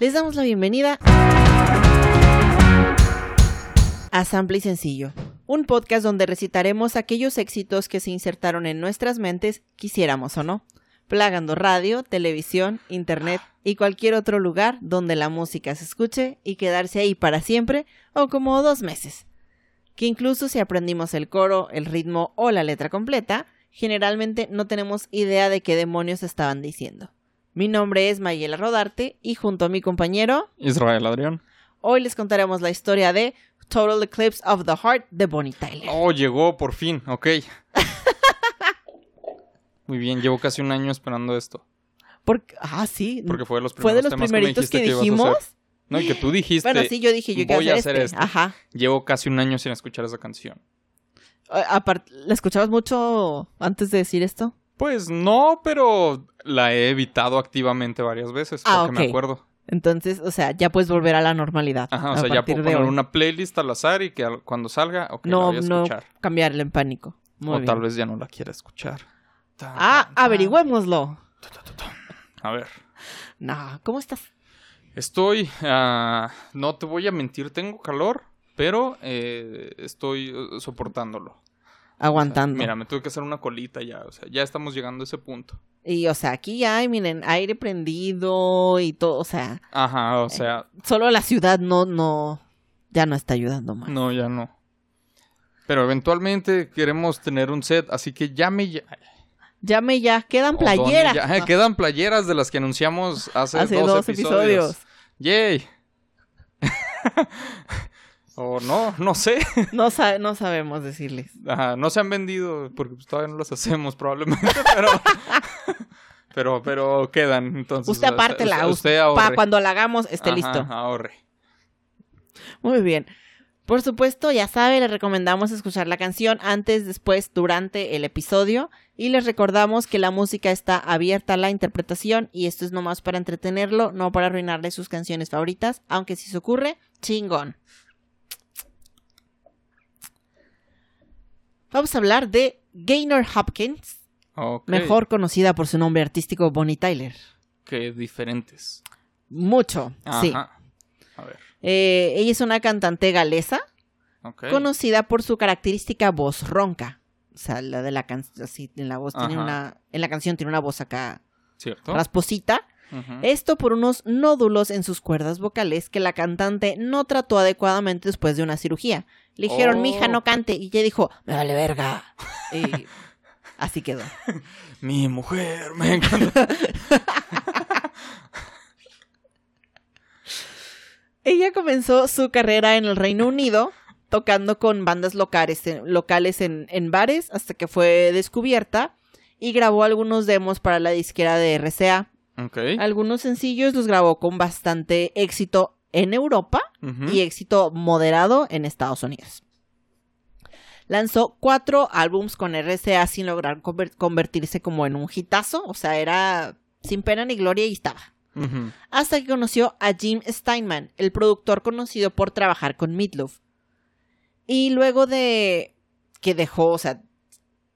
Les damos la bienvenida a Sample y Sencillo, un podcast donde recitaremos aquellos éxitos que se insertaron en nuestras mentes, quisiéramos o no, plagando radio, televisión, internet y cualquier otro lugar donde la música se escuche y quedarse ahí para siempre o como dos meses. Que incluso si aprendimos el coro, el ritmo o la letra completa, generalmente no tenemos idea de qué demonios estaban diciendo. Mi nombre es Mayela Rodarte y junto a mi compañero Israel Adrián. Hoy les contaremos la historia de Total Eclipse of the Heart de Bonnie Tyler. Oh, llegó por fin, ok. Muy bien, llevo casi un año esperando esto. Porque, ah, sí. Porque fue de los ¿Fue de primeros los temas primeritos que, me dijimos. No, y que tú dijiste. Bueno, sí, yo dije, yo voy a hacer este. este. Ajá. Llevo casi un año sin escuchar esa canción. ¿La escuchabas mucho antes de decir esto? Pues no, pero la he evitado activamente varias veces. Ah, porque me acuerdo. Entonces, o sea, ya puedes volver a la normalidad. Ajá, o sea, ya puedo poner hoy. una playlist al azar y que cuando salga, ok, la No, voy a no escuchar. cambiarla en pánico. Muy o bien. tal vez ya no la quiera escuchar. Tan, Ah, tan, averigüémoslo. A ver. No, ¿cómo estás? Estoy, ah, no te voy a mentir, tengo calor, pero eh, estoy eh, soportándolo. O sea, Aguantando. mira, me tuve que hacer una colita ya, o sea, ya estamos llegando a ese punto. Y, o sea, aquí ya hay, miren, aire prendido y todo, o sea, Ajá, o sea, solo la ciudad no, no, ya no está ayudando más. no, ya no. Pero eventualmente queremos tener un set, así que llame ya. Llame ya, quedan o playeras. ya. Ah, Quedan playeras de las que anunciamos hace, Hace dos, dos episodios. episodios. Yay. o no, no sé. No, sa- no sabemos decirles. Ajá, no se han vendido porque pues, todavía no las hacemos probablemente, pero pero pero quedan, entonces Usted apártela, usted, usted para ahorre. cuando la hagamos esté Ajá, listo. ahorre. Muy bien. Por supuesto, ya sabe, les recomendamos escuchar la canción antes, después, durante el episodio. Y les recordamos que la música está abierta a la interpretación y esto es nomás para entretenerlo, no para arruinarle sus canciones favoritas, aunque si se ocurre, chingón. Vamos a hablar de Gaynor Hopkins, mejor conocida por su nombre artístico Bonnie Tyler. que diferentes. Mucho, sí. A ver. Eh, ella es una cantante galesa ok. conocida por su característica voz ronca. O sea, la de la canción, así, en la voz tiene una, en la canción tiene una voz acá ¿Cierto? rasposita. Esto por unos nódulos en sus cuerdas vocales que la cantante no trató adecuadamente después de una cirugía. Le dijeron, Oh. mija, no cante. Y ella dijo, me vale verga. Y así quedó. Mi mujer, me encanta. Ella comenzó su carrera en el Reino Unido tocando con bandas locales, en, locales en, en bares hasta que fue descubierta y grabó algunos demos para la disquera de RCA. Algunos sencillos los grabó con bastante éxito en Europa y éxito moderado en Estados Unidos. Lanzó cuatro álbums con RCA sin lograr conver- convertirse como en un hitazo, o sea, era sin pena ni gloria y estaba hasta que conoció a Jim Steinman, el productor conocido por trabajar con Meatloaf. Y luego de que dejó, o sea,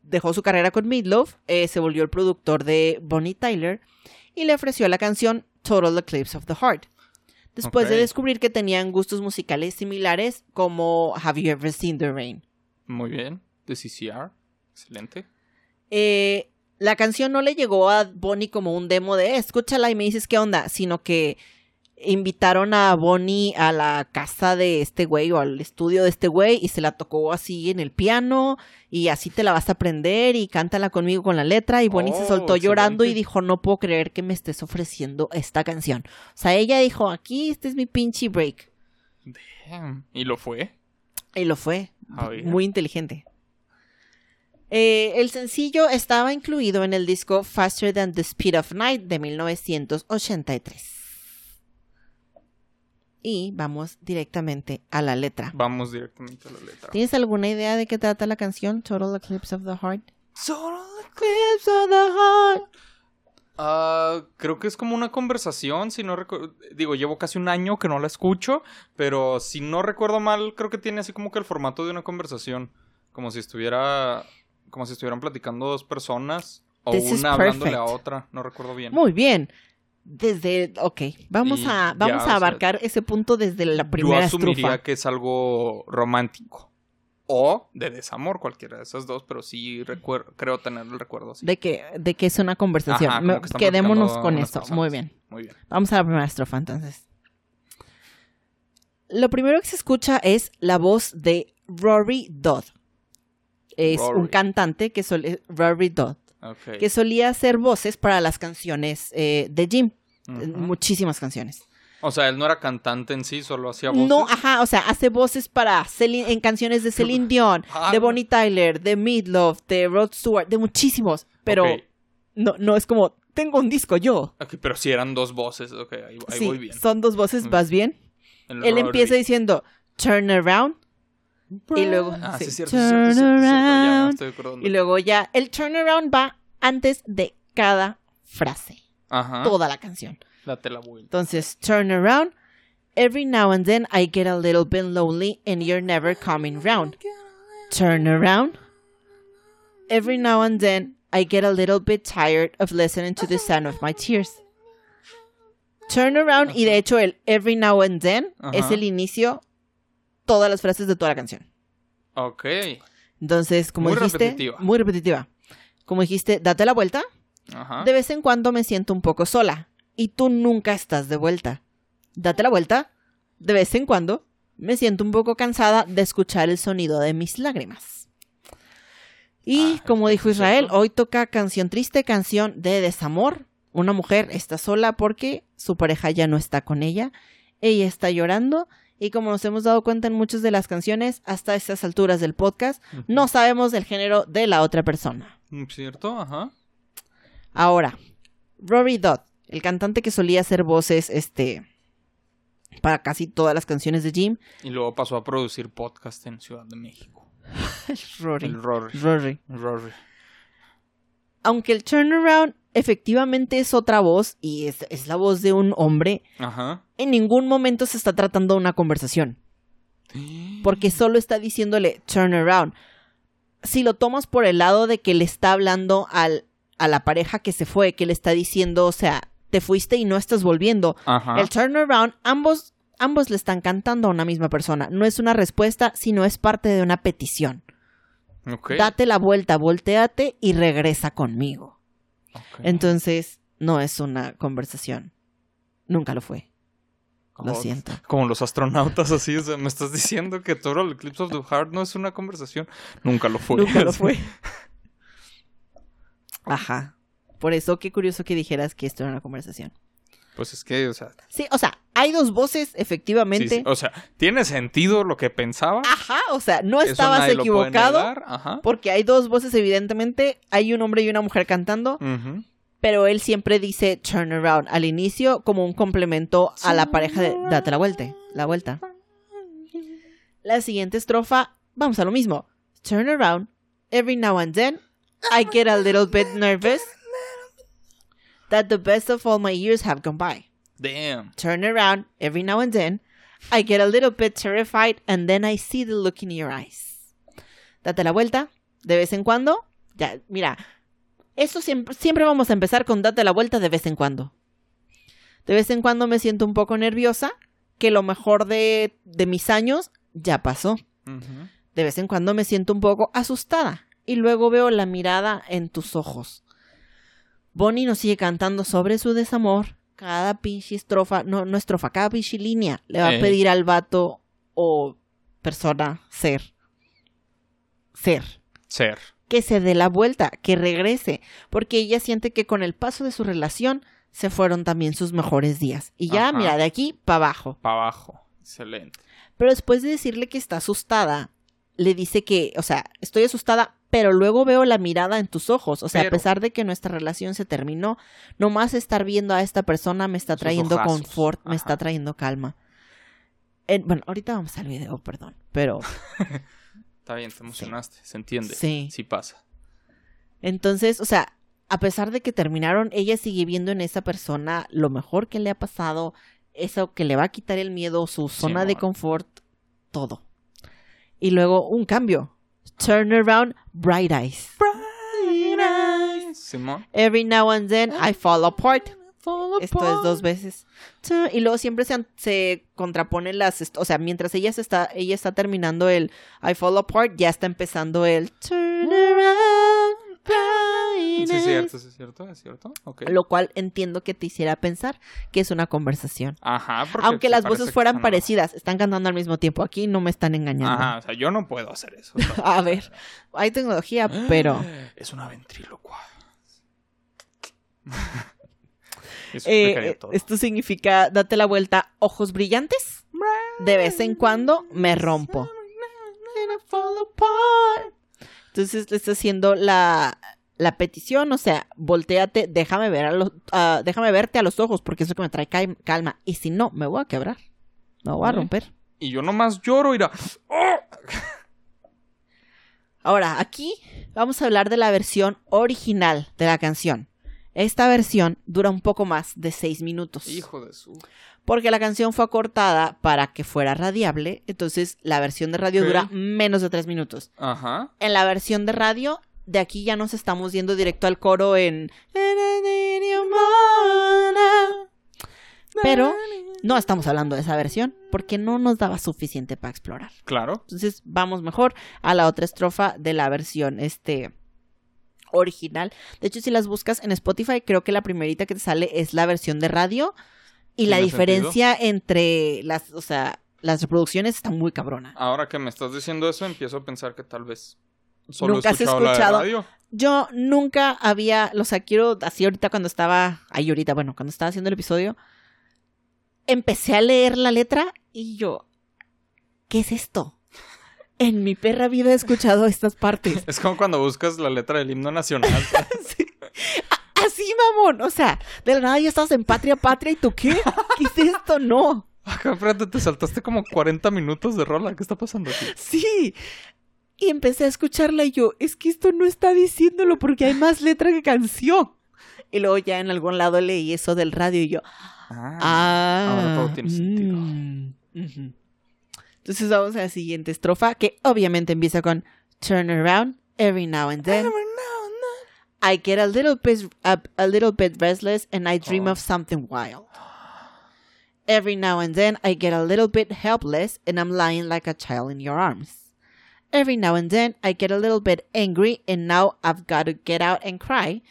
dejó su carrera con Meatloaf, eh, se volvió el productor de Bonnie Tyler y le ofreció la canción Total Eclipse of the Heart. Después de descubrir que tenían gustos musicales similares como Have You Ever Seen the Rain? Muy bien. De CCR. Excelente. Eh, la canción no le llegó a Bonnie como un demo de "Eh, escúchala y me dices qué onda, sino que invitaron a Bonnie a la casa de este güey o al estudio de este güey y se la tocó así en el piano y así te la vas a aprender y cántala conmigo con la letra y Bonnie se Oh, soltó llorando y dijo no puedo creer que me estés ofreciendo esta canción. O sea, ella dijo aquí este es mi pinche break Damn. ¿Y lo fue? y lo fue. A ver. Muy inteligente. Eh, el sencillo estaba incluido en el disco Faster Than the Speed of Night de 1983. Y vamos directamente a la letra. Vamos directamente a la letra. ¿Tienes alguna idea de qué trata la canción Total Eclipse of the Heart? Eclipse of the Heart. Ah, creo que es como una conversación, si no recuerdo, digo, llevo casi un año que no la escucho, pero si no recuerdo mal, creo que tiene así como que el formato de una conversación, como si estuviera, como si estuvieran platicando dos personas o This is una hablándole a otra, no recuerdo bien. Muy bien. Desde, ok, vamos Y a, vamos a sea, abarcar ese punto desde la Yo primera asumiría estrofa. que es algo romántico. O de desamor, cualquiera de esas dos, pero sí creo tener el recuerdo así. De que, de que es una conversación. Ajá, Me- como que están Quedémonos con esto. personas. Muy bien. Muy bien. Vamos a la primera estrofa entonces. Lo primero que se escucha es la voz de Rory Dodd. Es un cantante que sol- Rory Dodd, Ok. que solía hacer voces para las canciones eh, de Jim. Eh, Ujú. Muchísimas canciones. O sea, él no era cantante en sí, solo hacía voces. No, ajá, o sea, hace voces para Celine- en canciones de Celine Dion, Ah, de. Bonnie Tyler, de Meatloaf, de Rod Stewart, de muchísimos. Pero Ok. no, no es como, tengo un disco yo. Ok, pero si eran dos voces, ok, ahí, ahí sí, voy bien. son dos voces, ¿vas bien? El Él Rory. empieza diciendo, turn around, y luego, Ah, sí, sí, cierto, cierto, cierto, ya estoy acordando. y luego ya, el turn around va antes de cada frase, Ajá, toda la canción. la vuelta. Entonces, turn around. Every now and then I get a little bit lonely and you're never coming round. Turn around. Every now and then I get a little bit tired of listening to the sound of my tears. Turn around y de hecho el every now and then es el inicio, todas las frases de toda la canción. Ok, Entonces, como Muy dijiste, repetitiva. muy repetitiva. Como dijiste, date la vuelta. ajá. De vez en cuando me siento un poco sola y tú nunca estás de vuelta. Date la vuelta. De vez en cuando me siento un poco cansada de escuchar el sonido de mis lágrimas. Y Ah, como dijo ¿es Israel, hoy toca canción triste, canción de desamor. Una mujer está sola porque su pareja ya no está con ella. Ella está llorando y como nos hemos dado cuenta en muchas de las canciones, hasta estas alturas del podcast, no sabemos del género de la otra persona. Mm, ¿Cierto? Ajá. Ahora, Rory Dodd, el cantante que solía hacer voces, este, para casi todas las canciones de Jim. Y luego pasó a producir podcast en Ciudad de México. Rory. El Rory. Rory. Rory. Aunque el turnaround efectivamente es otra voz y es, es la voz de un hombre, Ajá. en ningún momento se está tratando una conversación. Porque solo está diciéndole turn around. Si lo tomas por el lado de que le está hablando al, a la pareja que se fue, que le está diciendo, o sea, te fuiste y no estás volviendo. Ajá. El turnaround, ambos, ambos le están cantando a una misma persona. No es una respuesta, sino es parte de una petición. Date la vuelta, volteate y regresa conmigo. Entonces, no es una conversación. Nunca lo fue. Lo siento. Como los astronautas así, o sea, me estás diciendo que Total Eclipse of the Heart no es una conversación. Nunca lo fue. Nunca lo fue. Ajá. Por eso, qué curioso que dijeras que esto era una conversación. Pues es que, o sea, Sí, o sea, hay dos voces, efectivamente. sí, o sea, tiene sentido lo que pensaba. Ajá, o sea, no estabas equivocado. Ajá. Porque hay dos voces, evidentemente. Hay un hombre y una mujer cantando. Pero él siempre dice turn around al inicio como un complemento a la pareja de date la vuelta. La vuelta. La siguiente estrofa, vamos a lo mismo. Turn around. Every now and then, I get a little bit nervous that the best of all my years have gone by. Damn. Turn around. Every now and then, I get a little bit terrified and then I see the look in your eyes. Date la vuelta. De vez en cuando. Ya, mira. Esto siempre, siempre vamos a empezar con date la vuelta de vez en cuando. De vez en cuando me siento un poco nerviosa, que lo mejor de, de mis años ya pasó. De vez en cuando me siento un poco asustada y luego veo la mirada en tus ojos. Bonnie nos sigue cantando sobre su desamor. Cada pinche estrofa, no, no estrofa, cada pinche línea le va a Eh. pedir al vato o persona ser. Ser. Ser. Que se dé la vuelta, que regrese. Porque ella siente que con el paso de su relación se fueron también sus mejores días. Y ya, Ajá. mira, de aquí para abajo. Para abajo. Excelente. Pero después de decirle que está asustada, le dice que, o sea, estoy asustada, pero luego veo la mirada en tus ojos. O sea, Pero- a pesar de que nuestra relación se terminó, nomás estar viendo a esta persona me está trayendo ojazos. confort, me está trayendo calma. En- bueno, ahorita vamos al video, perdón, pero Está bien, te emocionaste. Se entiende. Sí. Sí pasa. entonces, o sea, a pesar de que terminaron, ella sigue viendo en esa persona lo mejor que le ha pasado, eso que le va a quitar el miedo, su zona de confort, todo. Y luego un cambio. Turn around, bright eyes. Simón. Every now and then I fall apart. Esto es dos veces. Y luego siempre se, se contraponen las, o sea, mientras ella se está, ella está terminando el I fall apart, ya está empezando el turn around, bright Sí, es cierto, sí, es cierto, es cierto. Lo cual entiendo que te hiciera pensar que es una conversación. Ajá, porque Aunque las voces fueran son- parecidas, están cantando al mismo tiempo. Aquí no me están engañando. Ajá, o sea, yo no puedo hacer eso. A ver, hay tecnología, pero Es una ventrílocua. Eso eh, esto significa date la vuelta, ojos brillantes. De vez en cuando me rompo. Entonces le está haciendo la, la petición, o sea, volteate, déjame ver a los, ah, déjame verte a los ojos, porque eso que me trae cal- calma. Y si no, me voy a quebrar. Me voy a romper. Y yo nomás lloro, irá. Ahora, aquí vamos a hablar de la versión original de la canción. Esta versión dura un poco más de seis minutos. Hijo de su. Porque la canción fue acortada para que fuera radiable. Entonces, la versión de radio dura menos de tres minutos. Ajá. En la versión de radio, de aquí ya nos estamos yendo directo al coro en. Pero no estamos hablando de esa versión porque no nos daba suficiente para explorar. Claro. Entonces vamos mejor a la otra estrofa de la versión este original. De hecho, si las buscas en Spotify, creo que la primerita que te sale es la versión de radio y la ¿Tiene diferencia entre las, o sea, las reproducciones está muy cabrona. Ahora que me estás diciendo eso, empiezo a pensar que tal vez solo Nunca has escuchado, radio. Yo nunca había, o sea, quiero así ahorita cuando estaba, ahí ahorita, bueno, cuando estaba haciendo el episodio, empecé a leer la letra y yo, ¿qué es esto? En mi perra vida he escuchado estas partes. Es como cuando buscas la letra del himno nacional. Sí. Así, mamón. O sea, de la nada ya estás en patria, patria, ¿y tú qué? ¿Qué es esto? No. Acá, espérate, te saltaste como 40 minutos de rola. ¿Qué está pasando aquí? Sí. Y empecé a escucharla y yo, es que esto no está diciéndolo porque hay más letra que canción. Y luego ya en algún lado leí eso del radio y yo, ah. ahora todo tiene sentido. mm. Entonces vamos a la siguiente estrofa que obviamente empieza con Turn around every now and then. I get a little bit a, a little bit restless and I dream Oh. of something wild. Every now and then I get a little bit helpless and I'm lying like a child in your arms. Every now and then I get a little bit angry and now I've got to get out and cry.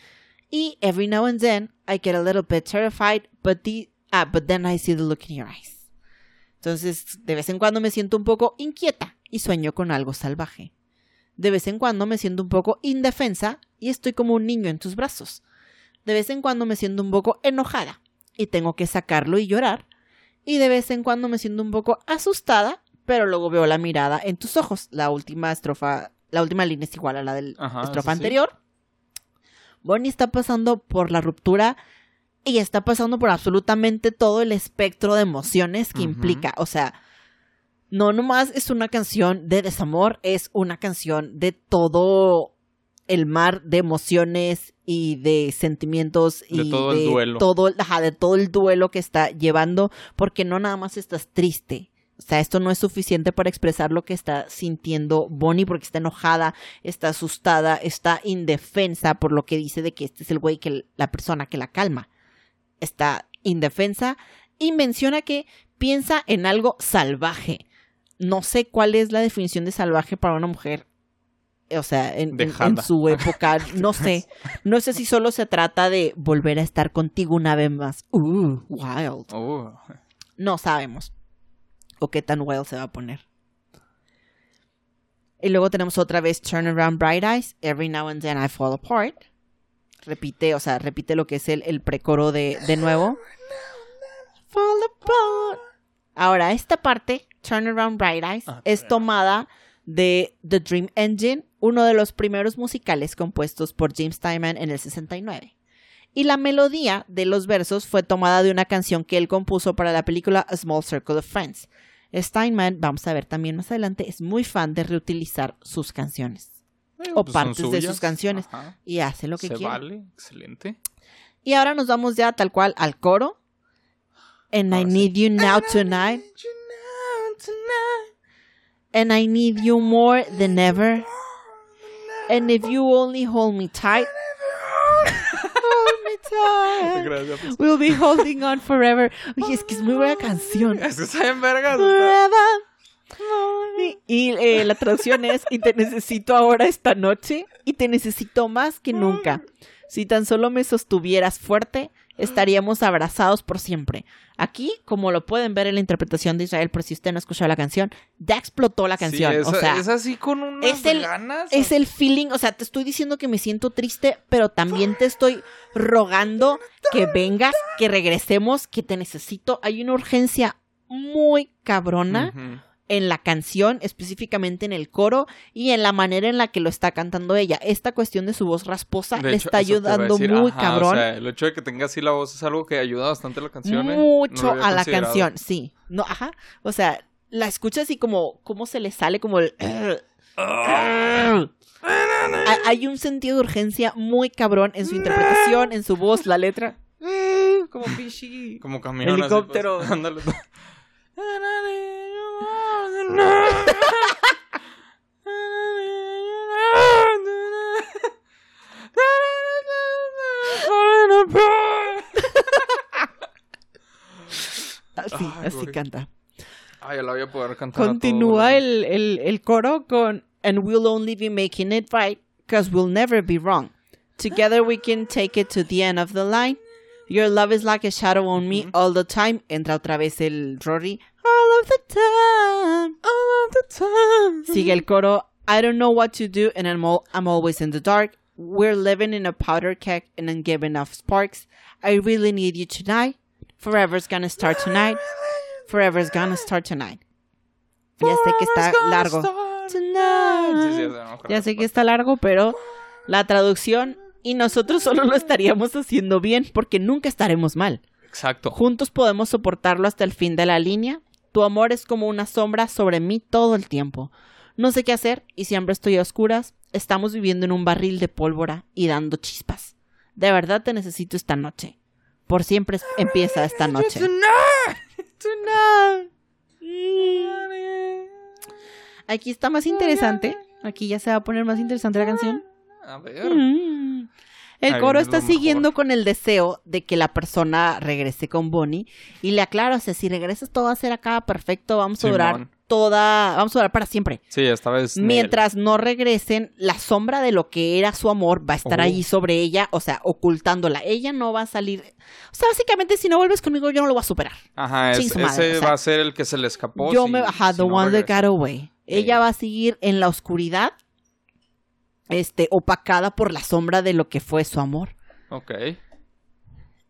Y every now and then I get a little bit terrified, but the ah, but then I see the look in your eyes. Entonces, de vez en cuando me siento un poco inquieta y sueño con algo salvaje. De vez en cuando me siento un poco indefensa y estoy como un niño en tus brazos. De vez en cuando me siento un poco enojada y tengo que sacarlo y llorar. Y de vez en cuando me siento un poco asustada, pero luego veo la mirada en tus ojos. La última estrofa, la última línea es igual a la del Ajá, estrofa sí. anterior. Bonnie está pasando por la ruptura y está pasando por absolutamente todo el espectro de emociones que implica. O sea, no nomás es una canción de desamor, es una canción de todo el mar de emociones y de sentimientos De y todo el duelo. todo ajá, de todo el duelo que está llevando, porque no nada más estás triste. O sea, esto no es suficiente para expresar lo que está sintiendo Bonnie porque está enojada, está asustada, está indefensa por lo que dice de que este es el güey que la persona que la calma. Está indefensa y menciona que piensa en algo salvaje. No sé cuál es la definición de salvaje para una mujer. O sea, en, en- en Dejada. su época, no sé. No sé si solo se trata de volver a estar contigo una vez más. Uh, wild. Oh. No sabemos. O qué tan wild se va a poner. Y luego tenemos otra vez Turn Around Bright Eyes. Every now and then I fall apart. Repite, o sea, repite lo que es el, el precoro de, de nuevo. Fall apart. Ahora, esta parte, Turn Around Bright Eyes, Ah, es tomada de The Dream Engine, uno de los primeros musicales compuestos por James Steinman en el 69. Y la melodía de los versos fue tomada de una canción que él compuso para la película A Small Circle of Friends. Steinman, vamos a ver también más adelante, es muy fan de reutilizar sus canciones Eh, O pues partes de sus canciones. Ajá. y hace lo que Se quiere. vale, excelente. Y ahora nos vamos ya tal cual al coro. And I Ahora sí. need you now tonight. And I need you more than ever. And if you only hold me tight. Time. Gracias. pues. We'll be holding on forever. Oye, es que es muy buena canción. Es que está bien vergas. Forever. Y, y, eh, la traducción es, y te necesito ahora esta noche, y te necesito más que nunca. Si tan solo me sostuvieras fuerte, estaríamos abrazados por siempre. Aquí, como lo pueden ver en la interpretación de Israel, por si usted no ha escuchado la canción, ya explotó la canción. Sí, es, o sea, es así con unas es el- ganas. es el feeling, o sea, te estoy diciendo que me siento triste, pero también te estoy rogando que vengas, que regresemos, que te necesito. Hay una urgencia muy cabrona. En la canción, específicamente en el coro y en la manera en la que lo está cantando ella. Esta cuestión de su voz rasposa De le hecho, está ayudando decir, muy ajá, cabrón. O sea, el hecho de que tenga así la voz es algo que ayuda bastante a la canción. ¿eh? No mucho a la canción, sí. No, ajá. O sea, la escuchas y como cómo se le sale como el. Ha- Hay un sentido de urgencia muy cabrón en su interpretación, en su voz, la letra. Como pinche. Como camión. así, Helicóptero. pues, ándale. Así, Ay, así güey. canta. Ay, ya la voy a poder cantar. a todo Continúa el, el, el coro con And we'll only be making it right, cause we'll never be wrong. Together we can take it to the end of the line. Your love is like a shadow on me all the time. Entra otra vez el Rory. All of the time. All of the time. Sigue el coro. I don't know what to do and I'm, all, I'm always in the dark. We're living in a powder keg and I'm giving off sparks. I really need you tonight. Forever's gonna start tonight. Forever's gonna start tonight. Ya sé que está largo. Ya sé que está largo, pero la traducción y nosotros solo lo estaríamos haciendo bien porque nunca estaremos mal. Exacto. Juntos podemos soportarlo hasta el fin de la línea. Tu amor es como una sombra sobre mí todo el tiempo. No sé qué hacer y siempre estoy a oscuras. Estamos viviendo en un barril de pólvora y dando chispas. De verdad te necesito esta noche. Por siempre empieza esta noche. Aquí está más interesante. Aquí ya se va a poner más interesante la canción. A ver. Mm. El coro está mejor. siguiendo con el deseo de que la persona regrese con Bonnie y le aclara, o sea, si regresas todo va a ser acá perfecto, vamos a durar toda, vamos a durar para siempre. Sí, esta vez. Nel. Mientras no regresen, la sombra de lo que era su amor va a estar Oh. allí sobre ella, o sea, ocultándola. Ella no va a salir. O sea, básicamente, si no vuelves conmigo, yo no lo voy a superar. Ajá, es- madre, ese o sea, va a ser el que se le escapó. Yo si- me. Ajá, si the no one that got away. Ella va a seguir en la oscuridad, este, opacada por la sombra de lo que fue su amor. Ok.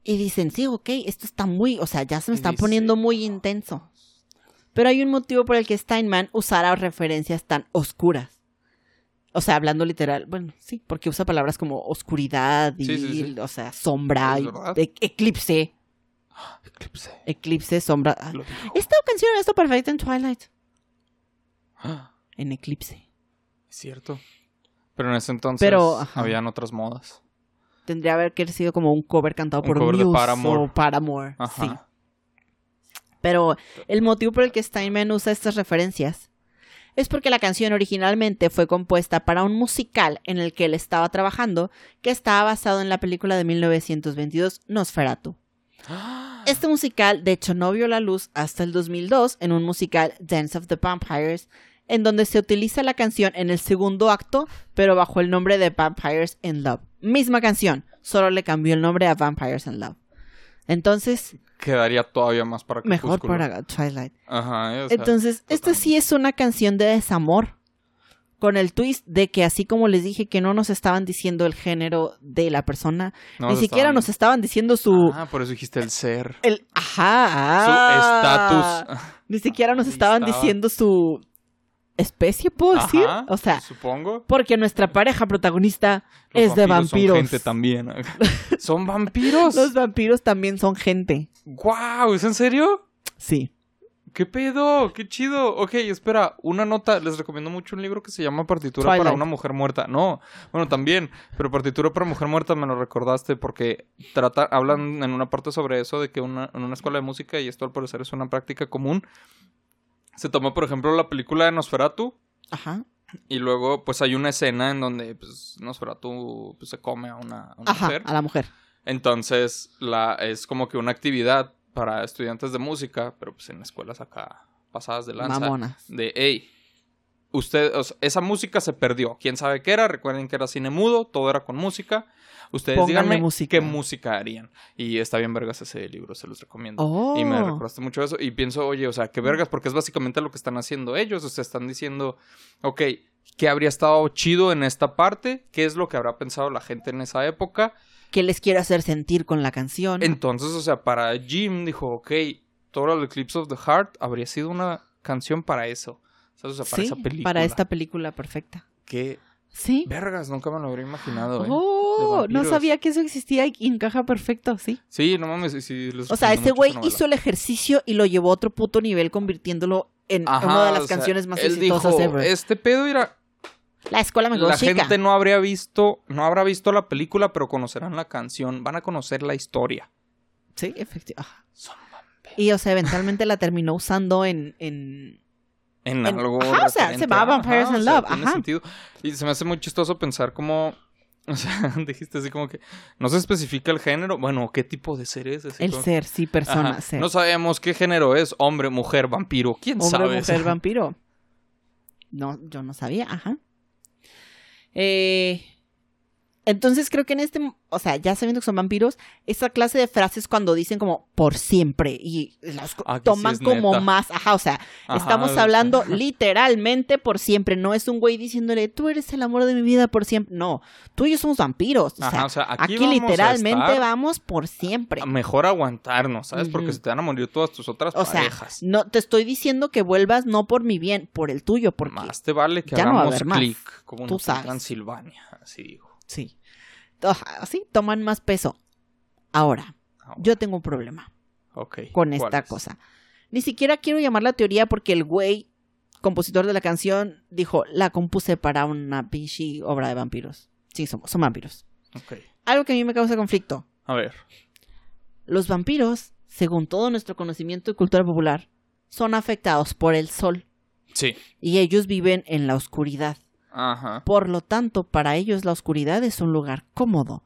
Y dicen, sí, ok, esto está muy, o sea, ya se me está dice- poniendo muy intenso. Pero hay un motivo por el que Steinman usara referencias tan oscuras. O sea, hablando literal, bueno, sí, porque usa palabras como oscuridad y, Sí, sí, sí. o sea, sombra, y e- eclipse, Eclipse. eclipse, sombra. Ah. Esta canción está perfecta en Twilight, Ah, en eclipse. Es cierto. Pero en ese entonces Pero, habían otras modas. Tendría que haber sido como un cover cantado Un por cover de Muse Paramore. o Paramore, Ajá. sí. Pero el motivo por el que Steinman usa estas referencias es porque la canción originalmente fue compuesta para un musical en el que él estaba trabajando, que estaba basado en la película de 1922 Nosferatu. Este musical, de hecho, no vio la luz hasta el 2002 en un musical Dance of the Vampires, en donde se utiliza la canción en el segundo acto, pero bajo el nombre de Vampires in Love. Misma canción, solo le cambió el nombre a Vampires in Love. Entonces, Quedaría todavía más para mejor Crepúsculo. para Twilight. Ajá, o sea, Entonces, esta sí es una canción de desamor. Con el twist de que así como les dije que no nos estaban diciendo el género de la persona, no ni siquiera estaban- nos estaban diciendo su... Ah, por eso dijiste el ser. El, ajá. Su estatus. Ni siquiera nos estaban estaba. diciendo su especie, ¿puedo decir? Ajá, O sea, supongo. porque nuestra pareja protagonista Los es de vampiros. Son gente también. ¿Son vampiros? Los vampiros también son gente. ¡Guau! ¿Es en serio? Sí. ¿Qué pedo? ¡Qué chido! Ok, espera, una nota. Les recomiendo mucho un libro que se llama Partitura para una mujer muerta. No, bueno, también, pero Partitura para mujer muerta me lo recordaste porque trata, hablan en una parte sobre eso, de que una, en una escuela de música, y esto al parecer es una práctica común, se toma, por ejemplo, la película de Nosferatu, Ajá. y luego, pues hay una escena en donde pues, Nosferatu pues, se come a una, a una Ajá, mujer. a la mujer. Entonces, la, es como que una actividad para estudiantes de música, pero pues en escuelas acá pasadas de lanza. Mamonas. De, hey, usted, o sea, esa música se perdió. ¿Quién sabe qué era? Recuerden que era cine mudo, todo era con música. Ustedes Pónganle díganme música. qué música harían. Y está bien vergas ese libro, se los recomiendo. Oh. Y me recordaste mucho eso. Y pienso, oye, o sea, qué vergas, porque es básicamente lo que están haciendo ellos. O sea, están diciendo, ok, ¿qué habría estado chido en esta parte? ¿Qué es lo que habrá pensado la gente en esa época? ¿Qué les quiero hacer sentir con la canción? Entonces, o sea, para Jim dijo, ok, Total Eclipse of the Heart habría sido una canción para eso. ¿Sabes? O sea, para sí, esa película. para esta película perfecta. Qué Sí. vergas, nunca me lo habría imaginado, ¿eh? Oh, no sabía que eso existía y encaja perfecto, sí. Sí, no mames, sí, O sea, ese mucho güey hizo el ejercicio y lo llevó a otro puto nivel convirtiéndolo en Ajá, una de las sea, canciones más él exitosas dijo, ever. Este pedo era. La escuela me La chica. gente no habría visto, no habrá visto la película, pero conocerán la canción, van a conocer la historia. Sí, efectivamente. Son Y, o sea, eventualmente la terminó usando en... en... en, En- algo. ajá, o sea, se va a- Vampires ajá, in o sea, Love, tiene ajá. sentido. Y se me hace muy chistoso pensar como. O sea, dijiste así como que no se especifica el género. Bueno, ¿qué tipo de ser es? Así El como- ser, sí, persona, Ajá. ser. No sabemos qué género es, hombre, mujer, vampiro. ¿Quién Hombre, sabe? mujer, vampiro. No, yo no sabía, ajá. Eh, entonces creo que en este, o sea, ya sabiendo que son vampiros, esa clase de frases cuando dicen como por siempre y las Ah, sí toman como neta. más, ajá, o sea, Ajá, estamos sea, hablando literalmente por siempre, no es un güey diciéndole, tú eres el amor de mi vida por siempre, no, tú y yo somos vampiros, o Ajá, sea, o sea, aquí, aquí, vamos a literalmente vamos por siempre. Mejor aguantarnos, ¿sabes? Porque se te van a morir todas tus otras O sea, parejas. no te estoy diciendo que vuelvas no por mi bien, por el tuyo, porque Más te vale que ya no hagamos más. clic, como Tú sabes. Transilvania, así digo. Sí. Ajá, Sí, toman más peso. Ahora, Ah, yo tengo un problema ok, con ¿cuál esta es? cosa. Ni siquiera quiero llamar la teoría porque el güey, compositor de la canción, dijo, la compuse para una pinche obra de vampiros. Sí, somos, son vampiros. Algo que a mí me causa conflicto. a ver. Los vampiros, según todo nuestro conocimiento y cultura popular, son afectados por el sol Sí. y ellos viven en la oscuridad. Ajá. Por lo tanto, para ellos la oscuridad es un lugar cómodo.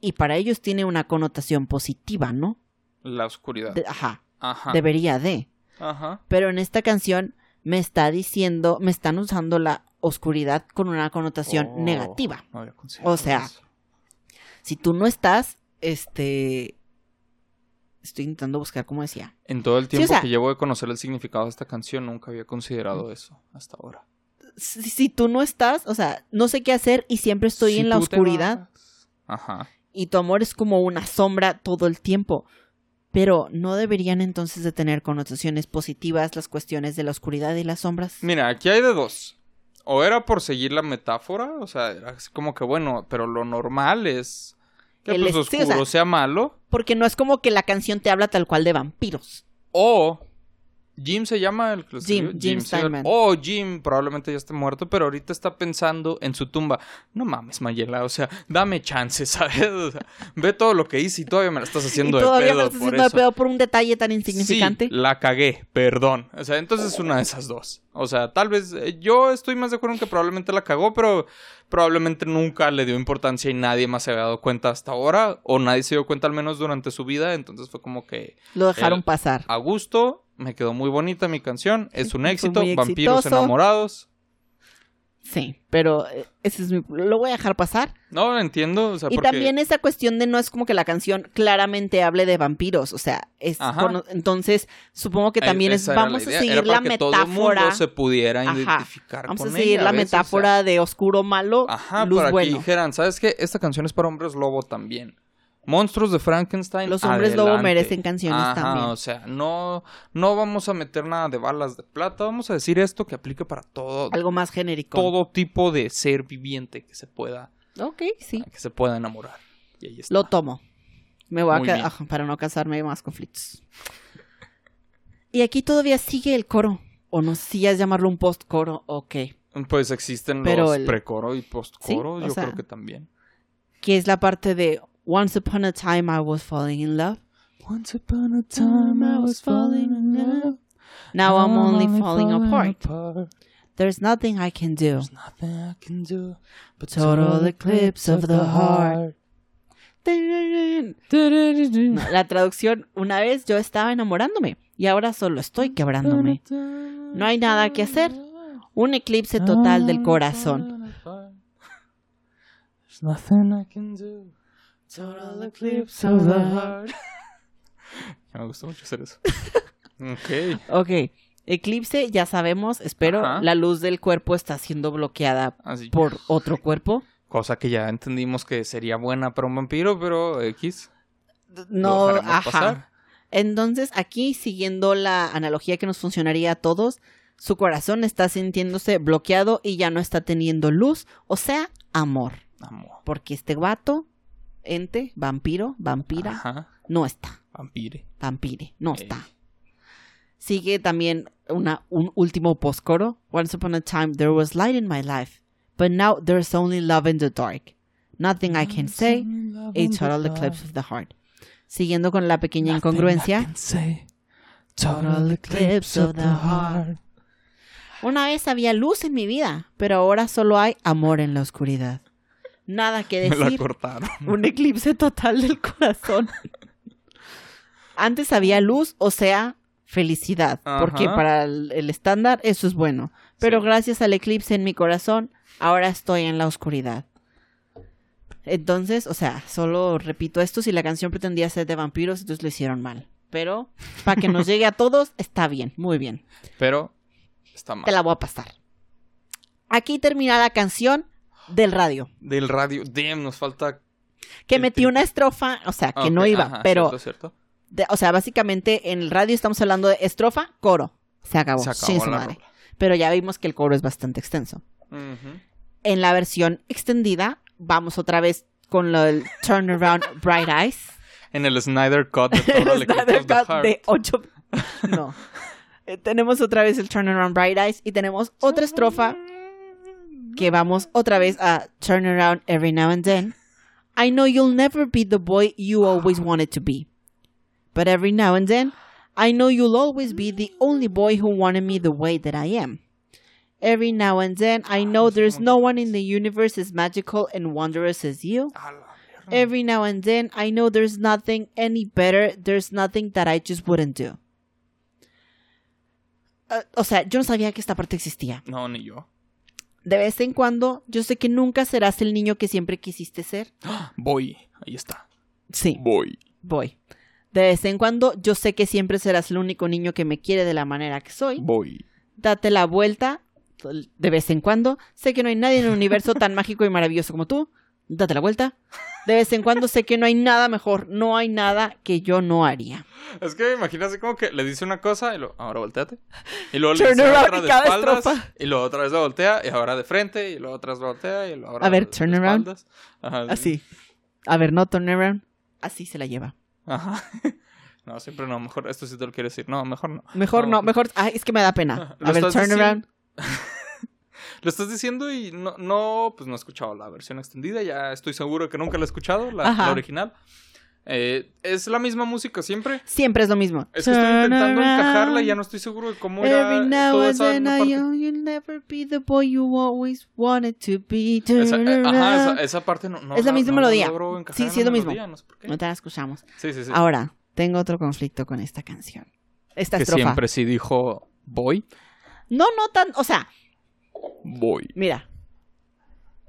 Y para ellos tiene una connotación positiva, ¿no? La oscuridad. De- ajá, Ajá. debería de. Ajá. Pero en esta canción me está diciendo, me están usando la oscuridad con una connotación Oh, negativa. no O sea, eso. Si tú no estás, este... Estoy intentando buscar cómo decía. En todo el Sí, o tiempo sea- que llevo de conocer el significado de esta canción, nunca había considerado eso hasta ahora. Si, si tú no estás, o sea, no sé qué hacer y siempre estoy Si en la oscuridad Ajá. y tu amor es como una sombra todo el tiempo. Pero ¿no deberían entonces de tener connotaciones positivas las cuestiones de la oscuridad y las sombras? Mira, aquí hay de dos. O era por seguir la metáfora, o sea, era así como que bueno, pero lo normal es que El pues es- sí, o oscuro sea- sea malo. Porque no es como que la canción te habla tal cual de vampiros. O Jim se llama el que Jim? Jim sí, Steinman. O Jim probablemente ya esté muerto, pero ahorita está pensando en su tumba. No mames, Mayela, o sea, dame chance, ¿sabes? O sea, ve todo lo que hice y todavía me la estás Y haciendo todavía de me pedo estás por haciendo de eso. pedo por un detalle tan insignificante. Sí, la cagué, perdón. O sea, entonces es una de esas dos. O sea, tal vez eh, yo estoy más de acuerdo en que probablemente la cagó, pero probablemente nunca le dio importancia y nadie más se había dado cuenta hasta ahora, o nadie se dio cuenta al menos durante su vida, entonces fue como que Lo dejaron pasar. a gusto, me quedó muy bonita mi canción, es un éxito, vampiros exitoso. enamorados. Sí, pero eh, ese es mi... Lo voy a dejar pasar. No, lo entiendo, o sea, Y porque... también esa cuestión de no es como que la canción claramente hable de vampiros, o sea, es entonces supongo que también es vamos a seguir la que todo metáfora, mundo se pudiera Ajá. identificar vamos a seguir ella, la ¿ves? O sea, metáfora de oscuro malo, Ajá, luz para que bueno. dijeran, ¿sabes qué? Esta canción es para hombres lobo también. Monstruos de Frankenstein. Los hombres lobo adelante. merecen canciones Ajá, también. O sea, no, no vamos a meter nada de balas de plata. Vamos a decir esto que aplique para todo, Algo más genérico. todo tipo de ser viviente que se pueda, Ok, sí. que se pueda enamorar. Y ahí está. Lo tomo. Me voy a Muy quedar bien. ajá, para no casarme más conflictos. Y aquí todavía sigue el coro. O no sé si ya es llamarlo un post-coro o qué. Pues existen Pero los el- precoro y postcoro. Sí, yo sea- creo que también. Que es la parte de Once upon a time I was falling in love. Once upon a time I was falling in love. Now I'm only falling apart. apart. There's nothing I can do. There's nothing I can do but Total eclipse of the heart. La traducción, una vez yo estaba enamorándome y ahora solo estoy quebrándome. No hay nada que hacer. Un eclipse total del corazón. There's nothing I can do. Total eclipse of the heart. Me gusta mucho hacer eso. Ok. Ok, eclipse, ya sabemos, espero, Ajá. la luz del cuerpo está siendo bloqueada Así. por otro cuerpo. Cosa que ya entendimos que sería buena para un vampiro, pero X. No, ajá. pasar. Entonces, aquí, siguiendo la analogía que nos funcionaría a todos, su corazón está sintiéndose bloqueado y ya no está teniendo luz, o sea, amor. Amor. Porque este guato, ente, vampiro, vampira, Ajá. no está. Vampire. Vampire, no Ey. está. Sigue también una, un último postcoro. Once upon a time there was light in my life, but now there's only love in the dark. Nothing I can say, a total eclipse of the heart. Siguiendo con la pequeña incongruencia. Total eclipse of the heart. Una vez había luz en mi vida, pero ahora solo hay amor en la oscuridad. Nada que Me la decir. cortaron. Un eclipse total del corazón. Antes había luz, o sea, felicidad. Porque para el, el estándar eso es bueno. Pero Sí. gracias al eclipse en mi corazón, ahora estoy en la oscuridad. Entonces, o sea, solo repito esto, si la canción pretendía ser de vampiros, entonces lo hicieron mal. Pero para que nos llegue a todos, está bien, muy bien. Pero está mal. Te la voy a pasar. Aquí termina la canción del radio. Del radio. Damn, nos falta. Que El metí una estrofa, o sea, que no iba, ajá, pero Cierto, cierto. de- o sea, básicamente en el radio estamos hablando de estrofa, coro. Se acabó. Se acabó su madre. Pero ya vimos que el coro es bastante extenso. En la versión extendida, vamos otra vez con lo del Turn Around Bright Eyes. En el Snyder Cut de Eclipse Snyder Cut de 8. No. Eh, tenemos otra vez el Turn Around Bright Eyes y tenemos otra estrofa que vamos otra vez a Turn Around Every Now and Then. I know you'll never be the boy you always wanted to be. But every now and then, I know you'll always be the only boy who wanted me the way that I am. Every now and then, I know there's no one in the universe as magical and wondrous as you. A la verga. Every now and then, I know there's nothing any better. There's nothing that I just wouldn't do. Uh, o sea, yo no sabía que esta parte existía. No, ni yo. De vez en cuando, yo sé que nunca serás el niño que siempre quisiste ser. Voy. Ahí está. Sí, Voy. voy. De vez en cuando, yo sé que siempre serás el único niño que me quiere de la manera que soy. Voy. Date la vuelta. De vez en cuando, sé que no hay nadie en el universo tan mágico y maravilloso como tú. Date la vuelta. De vez en cuando sé que no hay nada mejor. No hay nada que yo no haría. Es que imagínate como que le dice una cosa y luego, ahora volteate. Y luego le dice otra de cada espaldas. Y luego otra vez la voltea y ahora de frente y luego otra vez voltea y luego ahora A ver, de- turn de around. Ajá, sí. Así. A ver, no turn around. Así se la lleva. Ajá. No, siempre no. Mejor, esto sí te lo quiero decir. No, mejor no. Mejor no, No. mejor. Ay, es que me da pena. Lo A ver, turn around. Lo estás diciendo y no, no, pues no he escuchado la versión extendida. Ya estoy seguro que nunca la he escuchado, la, la original. Eh, es la misma música siempre. Siempre es lo mismo. Es que estoy intentando encajarla y ya no estoy seguro de cómo era Every now toda and esa then I parte. know you'll never be the boy you always wanted to be. Esa, eh, ajá, esa, esa parte no, no Es la misma melodía. logro encajar Sí, sí, es lo mismo. melodía, no sé por qué. No te la escuchamos. Sí, sí, sí. Ahora, tengo otro conflicto con esta canción. Esta que estrofa. siempre sí dijo voy, No, no tan. O sea, voy. mira.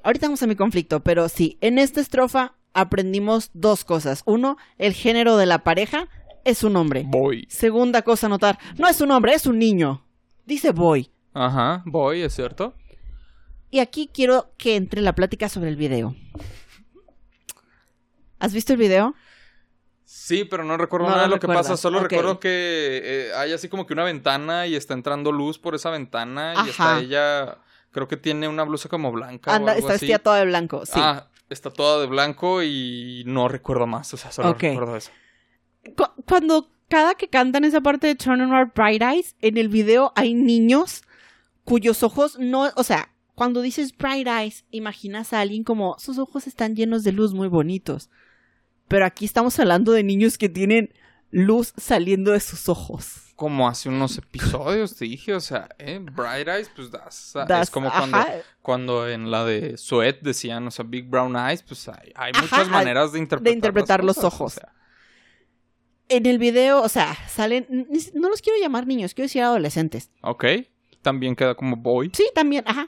Ahorita vamos a mi conflicto, pero sí, en esta estrofa aprendimos dos cosas. Uno, el género de la pareja es un hombre. Voy. Segunda cosa a notar, no es un hombre, es un niño. Dice boy. Ajá, voy, es cierto. Y aquí quiero que entre la plática sobre el video. ¿Has visto el video? Sí, pero no recuerdo No nada de lo que pasa. Solo recuerdo que eh, hay así como que una ventana y está entrando luz por esa ventana y está ella. Creo que tiene una blusa como blanca. o Anda, algo está así. vestida toda de blanco. Sí. Ah, está toda de blanco y no recuerdo más. O sea, solo Ok. recuerdo eso. Cu- Cuando cada que cantan esa parte de Turn on Our Bright Eyes, en el video hay niños cuyos ojos no, o sea, cuando dices bright eyes, imaginas a alguien como sus ojos están llenos de luz muy bonitos. Pero aquí estamos hablando de niños que tienen luz saliendo de sus ojos. como hace unos episodios te dije, o sea, eh, Bright Eyes, pues das, es Das- como cuando, en la de Sweat decían, o sea, Big Brown Eyes, pues hay, hay Ajá, muchas maneras de interpretar, de interpretar los cosas, o ojos. sea. En el video, o sea, salen, no los quiero llamar niños, quiero decir adolescentes. ok, también queda como boy. Sí, también, ajá.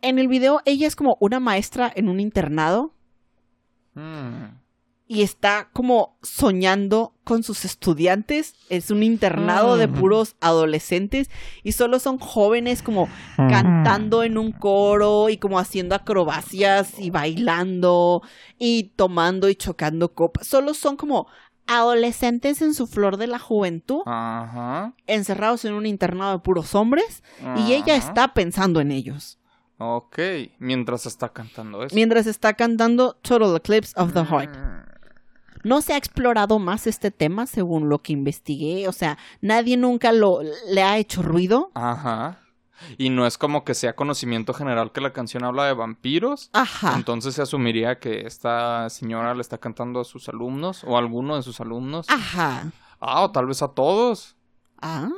En el video, ella es como una maestra en un internado Mm. Y está como soñando con sus estudiantes. Es un internado de Mm. puros adolescentes y solo son jóvenes como cantando en un coro y como haciendo acrobacias y bailando y tomando y chocando copas. Solo son como adolescentes en su flor de la juventud, Ajá. encerrados en un internado de puros hombres y ella está pensando en ellos. Ok, mientras está cantando eso. Mientras está cantando Total Eclipse of the Heart. No se ha explorado más este tema según lo que investigué. O sea, nadie nunca lo le ha hecho ruido. Ajá. Y no es como que sea conocimiento general que la canción habla de vampiros. Ajá. Entonces se asumiría que esta señora le está cantando a sus alumnos o a alguno de sus alumnos. Ajá. Ah, o tal vez a todos. Ah.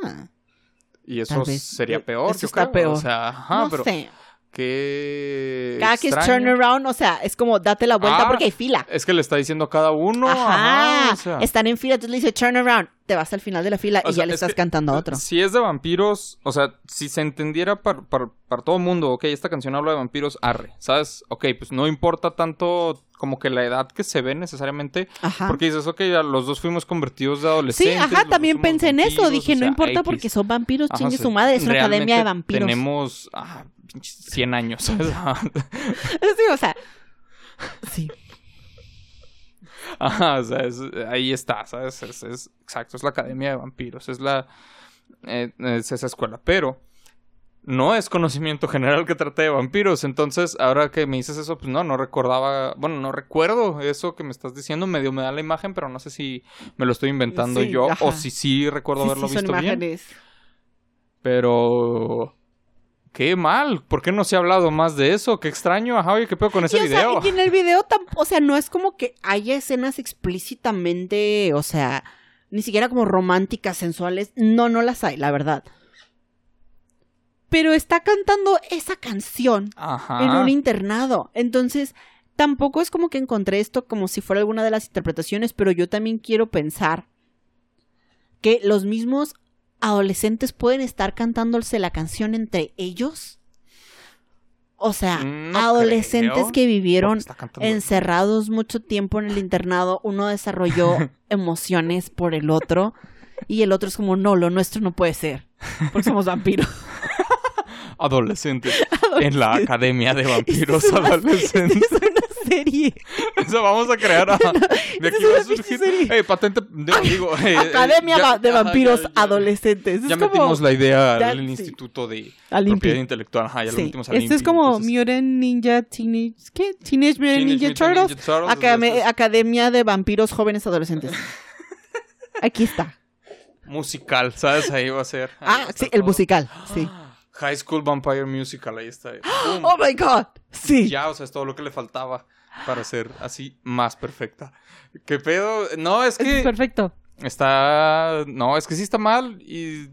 Y eso sería Eh, peor. eso yo está creo. peor. O sea, ajá, no pero sé. Qué. Cada que es turnaround, o sea, es como date la vuelta Ah, porque hay fila. Es que le está diciendo a cada uno. Ajá. Ajá. o sea. Están en fila, entonces le dice turn around. Te vas al final de la fila O y sea, ya le es estás que, cantando a otro. Si es de vampiros, o sea, si se entendiera para, para, para todo mundo, ok, esta canción habla de vampiros, arre, ¿sabes? Ok, pues no importa tanto como que la edad que se ve necesariamente, Ajá. porque dices, ok, ya los dos fuimos convertidos de Sí, adolescentes. los ajá, también pensé en eso. Dije, o no importa X. porque son vampiros, Ajá, chingue sí. su madre, es una academia de vampiros. Tenemos ah, 100 años. Sí, o sea. Sí. Ajá, o sea, es- ahí está, ¿sabes? Es, es- exacto, es la Academia de Vampiros, es la... eh, es esa escuela, pero no es conocimiento general que trate de vampiros, entonces ahora que me dices eso, pues no, no recordaba, bueno, no recuerdo eso que me estás diciendo, medio me da la imagen, pero no sé si me lo estoy inventando Sí, yo ajá. o si sí recuerdo Sí, haberlo sí, son visto bien, imágenes. pero... Qué mal, ¿por qué no se ha hablado más de eso? Qué extraño, ajá, oye, ¿qué pedo con ese Y, o sea, y en el video o sea, no es como que haya escenas explícitamente, o sea, ni siquiera como románticas, sensuales. No, no las hay, la verdad. Pero está cantando esa canción Ajá. en un internado. Entonces, tampoco es como que encontré esto como si fuera alguna de las interpretaciones, pero yo también quiero pensar que los mismos adolescentes pueden estar cantándose la canción entre ellos. O sea, No adolescentes creo, que vivieron encerrados mucho tiempo en el internado, uno desarrolló emociones por el otro y el otro es como, no, lo nuestro no puede ser, porque somos vampiros. Adolescentes. En la Academia de Vampiros Adolescentes. Es serie. Vamos a crear. ajá. De aquí es va a surgir. serie. Ey, patente. digo, digo, eh, eh, Academia ya- de vampiros ya- ya- adolescentes. Es Ya como metimos la idea Ya- al sí. Instituto de Al INPI. Propiedad Intelectual. Ajá, ya lo Sí. metimos al Este es como entonces- Mutant Ninja Teenage... ¿Qué? Teenage Teenage Ninja Turtles. Ninja Turtles, Academia, entonces- Academia de Vampiros Jóvenes Adolescentes. Aquí está. Musical, ¿sabes? Ahí va a ser. Ah, a sí, el musical. Sí. High School Vampire Musical, ahí está. ¡Pum! Oh my god. Sí. Ya, o sea, es todo lo que le faltaba para ser así más perfecta. ¿Qué pedo? No, es que... Es perfecto. Está. No, es que sí está mal. Y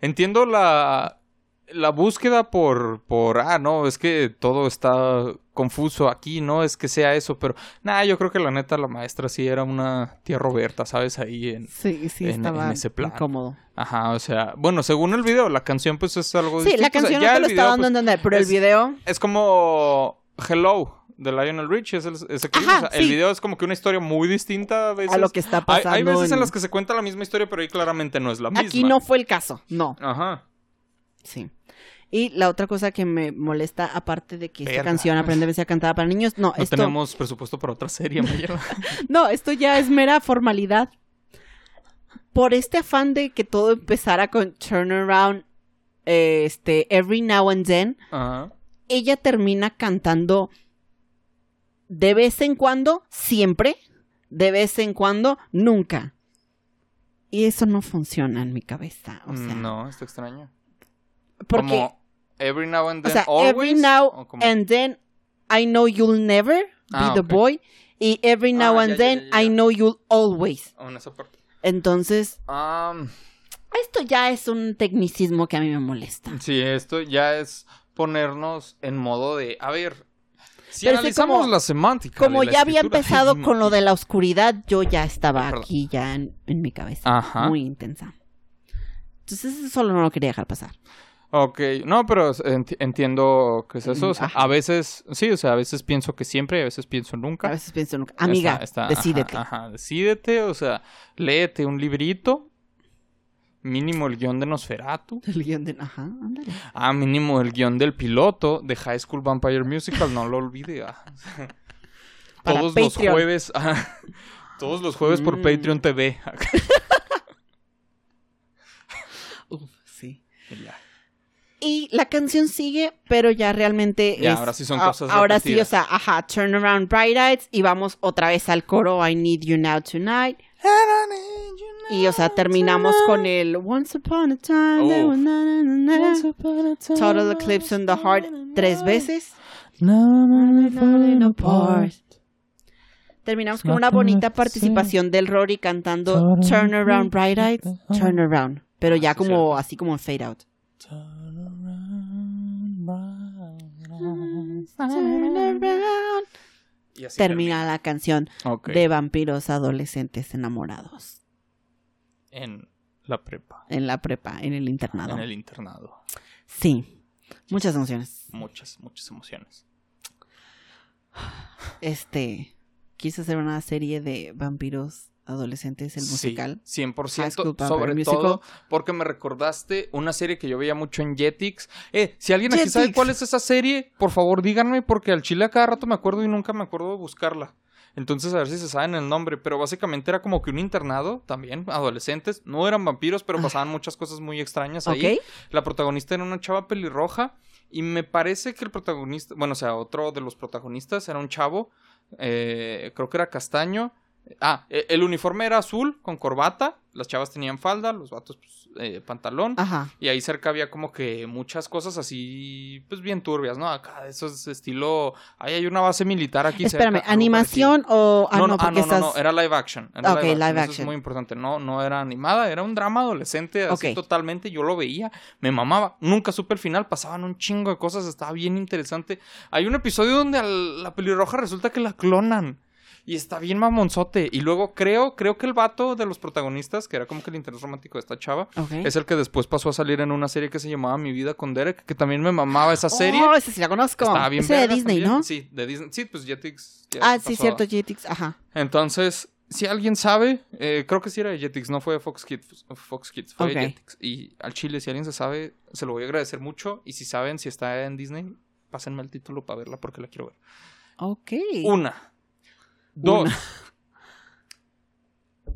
entiendo la. La búsqueda por. por. Ah, no, es que todo está confuso aquí, no es que sea eso, pero. Nah, yo creo que la neta la maestra sí era una tía Roberta, ¿sabes? Ahí en. Sí, sí, en- estaba en ese plan. incómodo. Ajá, o sea. Bueno, según el video, la canción pues es algo Sí, la o sea, canción ya no te el lo está video, dando a pues, entender, pero el es- video... Es como. Hello. De Lionel Rich, es el, ese que Ajá, dices, o sea, El video es como que una historia muy distinta a veces. A lo que está Hay, pasando. hay veces en en- las que se cuenta la misma historia, pero ahí claramente no es la misma. Aquí no fue el caso, no. Ajá. Sí. Y la otra cosa que me molesta, aparte de que esta canción aprende a cantada para niños, no, No esto, tenemos presupuesto para otra serie, no, esto ya es mera formalidad. Por este afán de que todo empezara con turnaround, eh, este, every now and then, ella termina cantando de vez en cuando, siempre, de vez en cuando, nunca. Y eso no funciona en mi cabeza. O sea, no, está extraño. porque, Como every now and o then, sea, always. every now o and then I know you'll never be Ah, the boy. Y every now Ah, and ya, ya, then ya, ya. I know you'll always. Oh, en esa parte. Entonces, Esto ya es un tecnicismo que a mí me molesta. Sí, esto ya es ponernos en modo de, a ver, si Pero analizamos como- la semántica. Como la ya había empezado con lo de la oscuridad, yo ya estaba Perdón. aquí ya en, en mi cabeza. Ajá. Muy intensa. Entonces eso solo no lo quería dejar pasar. Ok, no, pero enti- entiendo que es eso. O sea, Ajá. a veces, sí, o sea, a veces pienso que siempre, a veces pienso nunca. A veces pienso, nunca, amiga, Está- está- ajá, decídete. Ajá, decídete, o sea, léete un librito. Mínimo el guion de Nosferatu. El guion de... Ajá, ándale. Ah, mínimo el guion del piloto de High School Vampire Musical, no lo olvide. ah. Todos los jueves, ah, todos los jueves por Mm. Patreon TV. Uf, sí. Ya. Y la canción sigue, pero ya realmente Ya, es- ahora sí son a- cosas Ahora sí, o sea, ajá, Turn Around Bright Eyes y vamos otra vez al coro I Need You Now Tonight. Y, o sea, terminamos con el Once Upon a Time, na, na, na. Total Eclipse on the Heart tres veces. Terminamos con una bonita participación del Rory cantando Turn Around Bright Eyes, Turn Around. Pero ya como, así como en fade out. Turn around. Y así Termina la canción de vampiros adolescentes enamorados En la prepa, en la prepa, en el internado. en el internado. Sí, muchas emociones. Muchas, muchas emociones. Este, quise hacer una serie de vampiros adolescentes, el musical. Sí, 100%. High School Vampire sobre todo porque me recordaste una serie que yo veía mucho en Jetix. Eh, si alguien aquí sabe Jetix. cuál es esa serie, por favor díganme porque al chile a cada rato me acuerdo y nunca me acuerdo de buscarla. Entonces a ver si se saben el nombre, pero básicamente era como que un internado también, adolescentes, no eran vampiros, pero pasaban muchas cosas muy extrañas ahí. Ah. Ok. La protagonista era una chava pelirroja y me parece que el protagonista, bueno, o sea, otro de los protagonistas era un chavo, eh, creo que era castaño. Ah, e- el uniforme era azul con corbata, las chavas tenían falda, los vatos pues, eh, pantalón. Ajá. Y ahí cerca había como que muchas cosas así, pues bien turbias, ¿no? Acá, eso es estilo. Ahí hay una base militar aquí Espérame, cerca. ¿animación o...? Ah, no, no, no, ah, no, no, estás... no, era live action. Era Ok, live Eso action. es muy importante. No, no era animada, era un drama adolescente, así totalmente. Yo lo veía, me mamaba. Nunca supe el final, pasaban un chingo de cosas, estaba bien interesante. Hay un episodio donde a la pelirroja resulta que la clonan. Y está bien mamonzote. Y luego creo, creo que el vato de los protagonistas, que era como que el interés romántico de esta chava, es el que después pasó a salir en una serie que se llamaba Mi vida con Derek, que también me mamaba esa serie. Oh, esa sí la conozco. Estaba bien de Disney, también. ¿no? Sí, de Disney. Sí, pues Jetix. ya Ah, pasó sí, a- cierto, Jetix. Ajá. entonces, si alguien sabe, eh, creo que sí era de Jetix, no fue de Fox Kids, Fox Kids fue de Jetix. Y al chile, si alguien se sabe, se lo voy a agradecer mucho. Y si saben si está en Disney, pásenme el título para verla porque la quiero ver. Ok. Una. Dos. Una.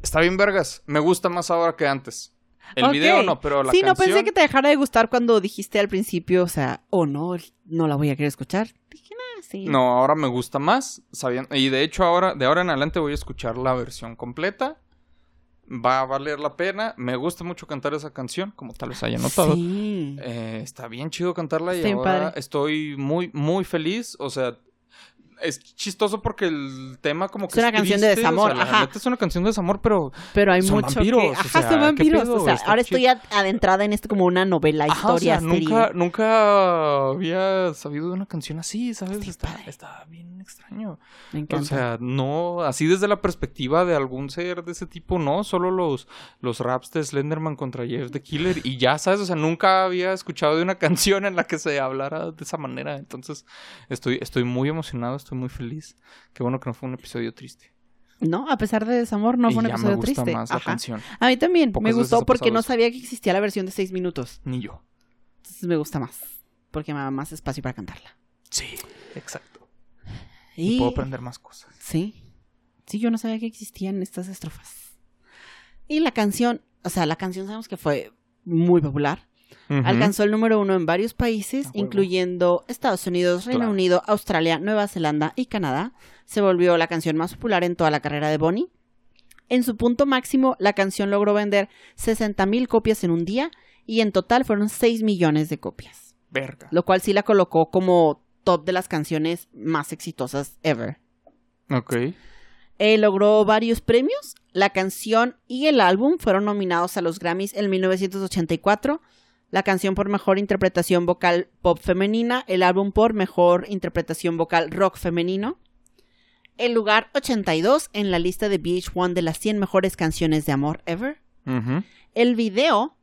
Está bien, vergas. Me gusta más ahora que antes. El video no, pero la Sí, no canción... pensé que te dejara de gustar cuando dijiste al principio, o sea, oh no, no la voy a querer escuchar. Dije, nah, sí. No, ahora me gusta más. sabiendo- Y de hecho, ahora, de ahora en adelante voy a escuchar la versión completa. Va a valer la pena. Me gusta mucho cantar esa canción, como tal vez haya notado. Sí. Eh, está bien chido cantarla y ahora padre. estoy muy, muy feliz. O sea, es chistoso porque el tema como que Es una canción de desamor, o sea, la ajá. neta es una canción de desamor, pero Pero hay son mucho vampiros, que... o Ajá, sea, son ¿qué vampiros. pedo? O sea, ahora estoy ad- adentrada en esto como una novela, Ajá, o historia, sea, serie. nunca, nunca había sabido de una canción así, ¿sabes? Está Está, bien extraño. Me encanta. O sea, no, así desde la perspectiva de algún ser de ese tipo, no, solo los, los raps de Slenderman contra Jeff the Killer y ya, ¿sabes? O sea, nunca había escuchado de una canción en la que se hablara de esa manera, entonces estoy, estoy muy emocionado, estoy muy feliz. Qué bueno que no fue un episodio triste. No, a pesar de desamor, no y fue un ya episodio me gusta triste. más la Ajá. canción, A mí también. Pocas me gustó porque no sabía que existía la versión de seis minutos. ni yo. Entonces me gusta más. Porque me da más espacio para cantarla. Sí, exacto. Y Y... puedo aprender más cosas. Sí. Sí, yo no sabía que existían estas estrofas. Y la canción, o sea, la canción sabemos que fue muy popular. Alcanzó el número uno en varios países, A huevo. incluyendo Estados Unidos, Reino Claro. Unido, Australia, Nueva Zelanda y Canadá. Se volvió la canción más popular en toda la carrera de Bonnie. En su punto máximo, la canción logró vender 60.000 copias en un día y en total fueron 6 millones de copias, Verga. lo cual sí la colocó como top de las canciones más exitosas ever. Ok. Eh, logró varios premios. La canción y el álbum fueron nominados a los Grammys en 1984. La canción por mejor interpretación vocal pop femenina, el álbum por mejor interpretación vocal rock femenino. El lugar 82 en la lista de VH1 de las 100 mejores canciones de amor ever. El video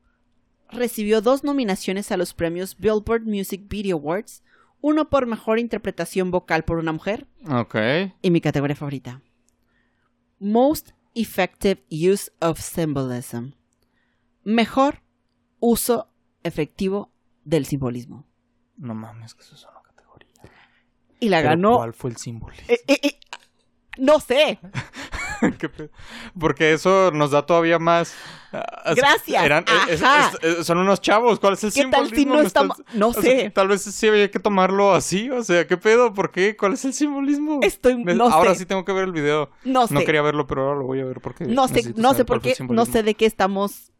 recibió dos nominaciones a los premios Billboard Music Video Awards, uno por mejor interpretación vocal por una mujer Ok. y mi categoría favorita. Most Effective Use of Symbolism. Mejor uso efectivo del simbolismo. No mames, que eso es una categoría. Y la Pero ganó. ¿Cuál fue el símbolo? Eh, eh, eh, no sé. ¿Qué pedo? Porque eso nos da todavía más. ah, Gracias, eran- eh, es- ajá. es- eh, son unos chavos. ¿Cuál es el ¿Qué tal si simbolismo? no está estás- no o sea, sé. tal vez sí había que tomarlo así. O sea, ¿qué pedo? ¿Por qué? ¿Cuál es el simbolismo? Estoy- Me- no ahora sé. sí tengo que ver el video. No sé. No quería verlo, pero ahora lo voy a ver porque. No sé, no sé por qué, no simbolismo. sé de qué estamos.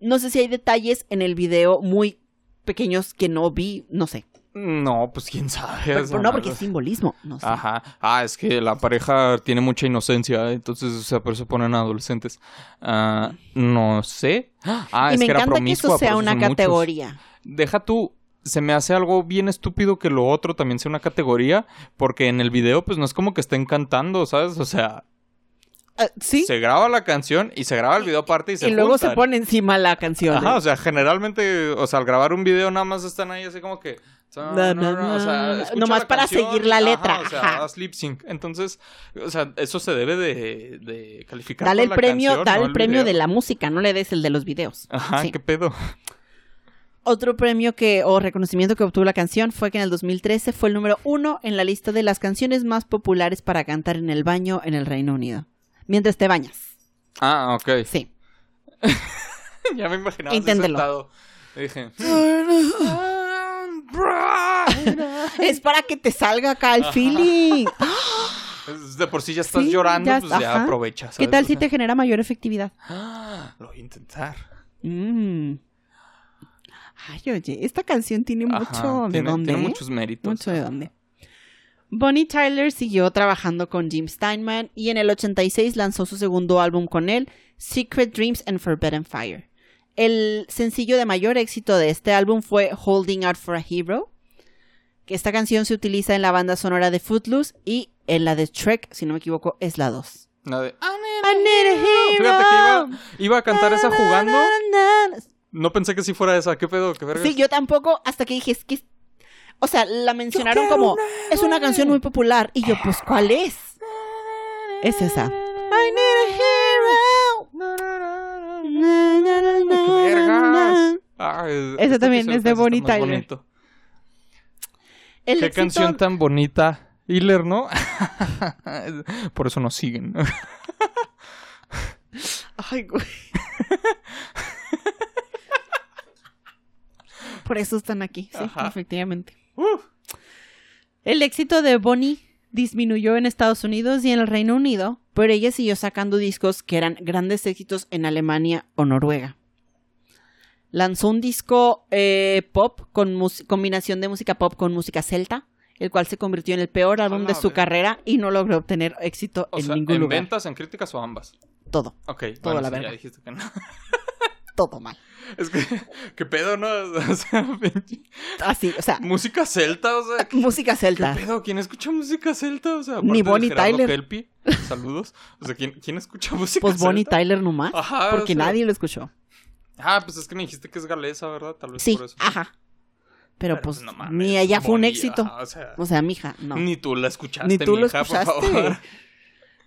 No sé si hay detalles en el video muy pequeños que no vi, no sé. No, pues quién sabe. Pero- no, porque es simbolismo, no sé. Ajá. Ah, es que la pareja tiene mucha inocencia, entonces, o sea, por eso ponen adolescentes. Ah, no sé. Ah, y es me que era encanta que promiscua, eso sea una muchos. categoría. Deja tú, se me hace algo bien estúpido que lo otro también sea una categoría, porque en el video, pues no es como que estén cantando, ¿sabes? O sea, Ah, sí. se graba la canción y se graba el video aparte y se y luego se pone encima la canción. Ajá, o sea, generalmente, o sea, al grabar un video nada más están ahí así como que... Na, na, na. o sea, escucha Nomás la para canción seguir la letra, Ajá, o sea, ajá. haz lip sync. Entonces, o sea, eso se debe de, de calificar Dale el premio, canción, dale no el premio video. de la música, no le des el de los videos. Ajá, Sí. qué pedo. Otro premio que o reconocimiento que obtuvo la canción fue que en el 2013 fue el número uno en la lista de las canciones más populares para cantar en el baño en el Reino Unido. Mientras te bañas. Ah, ok. Sí. ya me imaginaba Inténtelo. sentado. Y dije... Es para que te salga acá el feeling. De por sí ya estás Sí, llorando, ya- pues ya aprovechas. ¿Qué tal si te genera mayor efectividad? Lo voy a intentar. Mm. Ay, oye, esta canción tiene Ajá, mucho de dónde. Tiene ¿eh? muchos méritos. Mucho de dónde. Bonnie Tyler siguió trabajando con Jim Steinman y en el 86 lanzó su segundo álbum con él, Secret Dreams and Forbidden Fire. El sencillo de mayor éxito de este álbum fue Holding Out for a Hero, que esta canción se utiliza en la banda sonora de Footloose y en la de Shrek, si no me equivoco, es la 2. La de, I need a hero. Fíjate que iba, iba a cantar esa jugando. No pensé que sí fuera esa. ¿Qué pedo? ¿Qué verga? Sí, yo tampoco, hasta que dije, es que... O sea, la mencionaron como, es una canción muy popular. Y yo, pues, ¿cuál es? Es esa. I need a hero. Na, na, na, na, ¡Qué vergas! na, na. Es- Ese este también es de más Tyler. bonito. El Qué éxito- canción tan bonita. Hiller, ¿no? Por eso nos siguen. Ay, güey. Por eso están aquí, sí, Ajá. efectivamente. El éxito de Bonnie disminuyó en Estados Unidos y en el Reino Unido, pero ella siguió sacando discos que eran grandes éxitos en Alemania o Noruega. Lanzó un disco eh, pop con combinación de música pop con música celta, el cual se convirtió en el peor álbum la de su carrera y no logró obtener éxito O en sea, ningún ¿en lugar. ventas, en críticas o ambas? Todo, Ok, Todo bueno, la sí, verga. ya dijiste que no. todo mal. Es que, ¿qué pedo, no? O sea, Así, o sea, música celta, o sea, ¿qué, música qué celta. pedo? ¿Quién escucha música celta? O sea, Ni Bonnie Tyler. Kelpie, saludos. O sea, ¿quién, quién escucha música Pues Bonnie celta? Tyler nomás, Ajá, porque o sea, nadie lo escuchó. Ah, pues es que me dijiste que es galesa, ¿verdad? Tal vez Sí, por eso. ajá. Pero, Pero, pues no mames, ni allá fue un Bonnie, éxito. ajá, o sea, O sea, mija, no. Ni tú la escuchaste, Ni tú lo mija, por escuchaste. favor.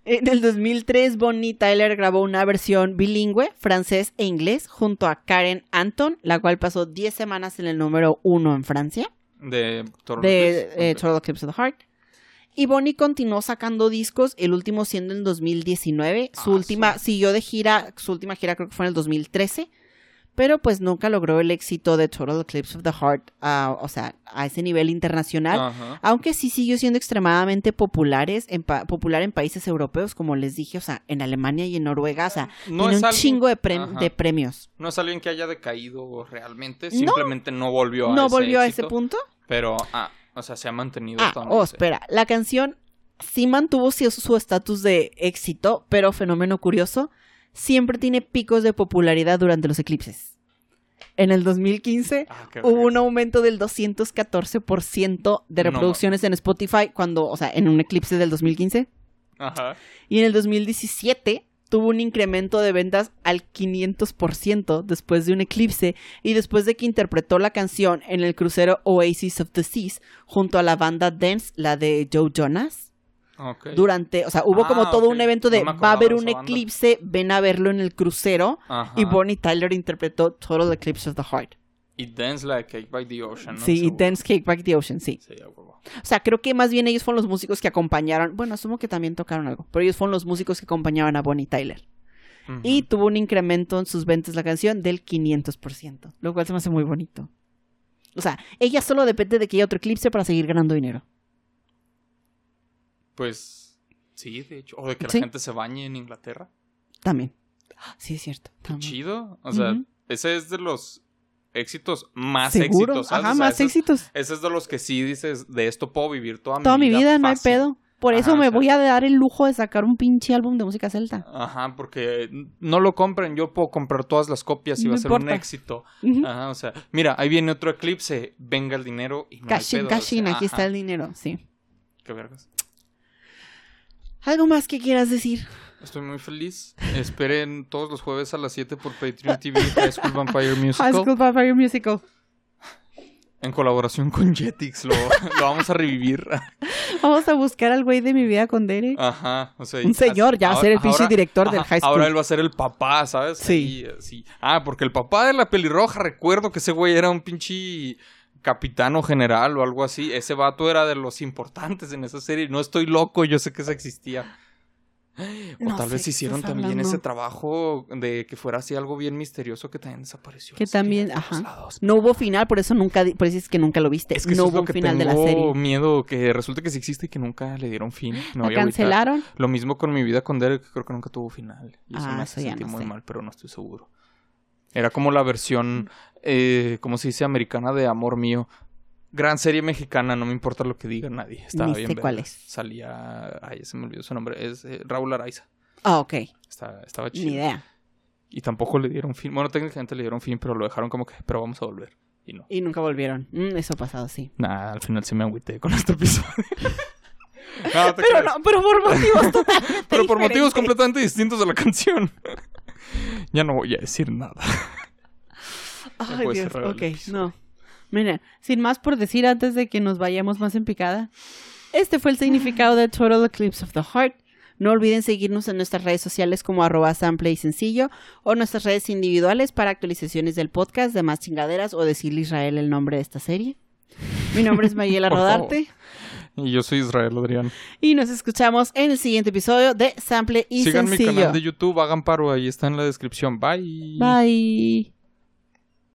En el 2003, Bonnie Tyler grabó una versión bilingüe, francés e inglés, junto a Karen Anton, la cual pasó 10 semanas en el número 1 en Francia, De Total de eh, ok. Total Eclipse of the Heart. Y Bonnie continuó sacando discos, el último siendo en 2019. Su Ah, última, siguió de gira, su última gira creo que fue en el 2013. Pero pues nunca logró el éxito de Total Eclipse of the Heart, ah, o sea, a ese nivel internacional. Ajá. Aunque sí siguió siendo extremadamente populares en pa- popular en países europeos, como les dije, o sea, en Alemania y en Noruega, o sea, No tiene un alguien- chingo de, Ajá. de premios. No es alguien que haya decaído realmente, simplemente no, volvió a ¿No ese volvió a ese punto? Pero, ah, o sea, se ha mantenido Ah, oh, espera, la canción sí mantuvo sí- su estatus de éxito, pero fenómeno curioso, siempre tiene picos de popularidad durante los eclipses. En el 2015 Ah, hubo un aumento del 214% de No reproducciones en Spotify cuando, o sea, en un eclipse del 2015. Ajá. Y en el 2017 tuvo un incremento de ventas al 500% después de un eclipse y después de que interpretó la canción en el crucero Oasis of the Seas junto a la banda Dance, la de Joe Jonas. Durante, o sea, hubo como Ah, todo ok. un evento de No va a haber un esa banda". eclipse, ven a verlo en el crucero. Ajá. Y Bonnie Tyler interpretó Total Eclipse of the Heart. Y Dance Like Cake by the Ocean, ¿no? sí, y. Dance Cake Back the Ocean, sí. O sea, creo que más bien ellos fueron los músicos que acompañaron. Bueno, asumo que también tocaron algo, pero ellos fueron los músicos que acompañaban a Bonnie Tyler. Y tuvo un incremento en sus ventas la canción del 500%, lo cual se me hace muy bonito. O sea, ella solo depende de que haya otro eclipse para seguir ganando dinero. Pues sí, de hecho. O de que la Sí. gente se bañe en Inglaterra. También. Sí, es cierto. También. chido. O sea, ese es de los éxitos más Seguro. éxitos. ¿sabes? Ajá, O sea, más ese es- éxitos. Ese es de los que sí dices, de esto puedo vivir toda, Toda mi vida, no hay pedo. Por eso me o sea- voy a dar el lujo de sacar un pinche álbum de música celta. Ajá, porque no lo compren, yo puedo comprar todas las copias y No va a ser un éxito. Ajá, o sea, mira, ahí viene otro eclipse, venga el dinero y no hay Cashin, pedo, o cashin, sea, aquí ajá. está el dinero, sí. Qué vergas. ¿Algo más que quieras decir? Estoy muy feliz. Esperen todos los jueves a las 7 por Patreon TV High School Vampire High Musical. School Vampire Musical. En colaboración con Jetix. Lo, lo vamos a revivir. Vamos a buscar al güey de mi vida con Derek. Ajá. O sea, Un señor, ya va a ser el pinche director del high school. Ahora él va a ser el papá, ¿sabes? Sí. Ahí, sí. Ah, porque el papá de la pelirroja, recuerdo que ese güey era un pinche capitán o general o algo así. Ese vato era de los importantes en esa serie. No estoy loco, yo sé que eso existía. O No tal vez hicieron también hablando. ese trabajo de que fuera así algo bien misterioso que también desapareció. Que también, ajá. No hubo final, por eso nunca, por eso es que nunca lo viste. Es que no hubo un final de la serie. miedo, que resulta que sí existe y que nunca le dieron fin. Me ¿La voy a agüitar. cancelaron? Lo mismo con mi vida con Derek, que creo que nunca tuvo final. Y eso Ah, me hace eso sentir no muy sé. mal, pero no estoy seguro. Era como la versión, eh, ¿cómo se dice? Americana de Amor Mío. Gran serie mexicana, no me importa lo que diga nadie. Estaba Ni bien sé cuál es. Salía, ay, se me olvidó su nombre, es eh, Raúl Araiza. Ah, ok. Estaba, estaba Ni chido. idea. Y tampoco le dieron fin. Bueno, técnicamente le dieron fin, pero lo dejaron como que, pero vamos a volver. Y no. Y nunca volvieron. Mm, eso ha pasado, sí. Nah, al final sí me agüité con este episodio. no, Pero no, pero por motivos totalmente Pero por motivos completamente distintos de la canción. Ya no voy a decir nada. Ay, Dios, ok, no. Mira, sin más por decir antes de que nos vayamos más en picada, este fue el significado de Total Eclipse of the Heart. No olviden seguirnos en nuestras redes sociales como arroba sample y sencillo o nuestras redes individuales para actualizaciones del podcast de más chingaderas o decirle a Israel el nombre de esta serie. Mi nombre es Mayela favor. Y yo soy Israel Adrián. y nos escuchamos en el siguiente episodio de Sample y Sigan mi canal de YouTube, hagan paro, ahí está en la descripción. Bye. Bye.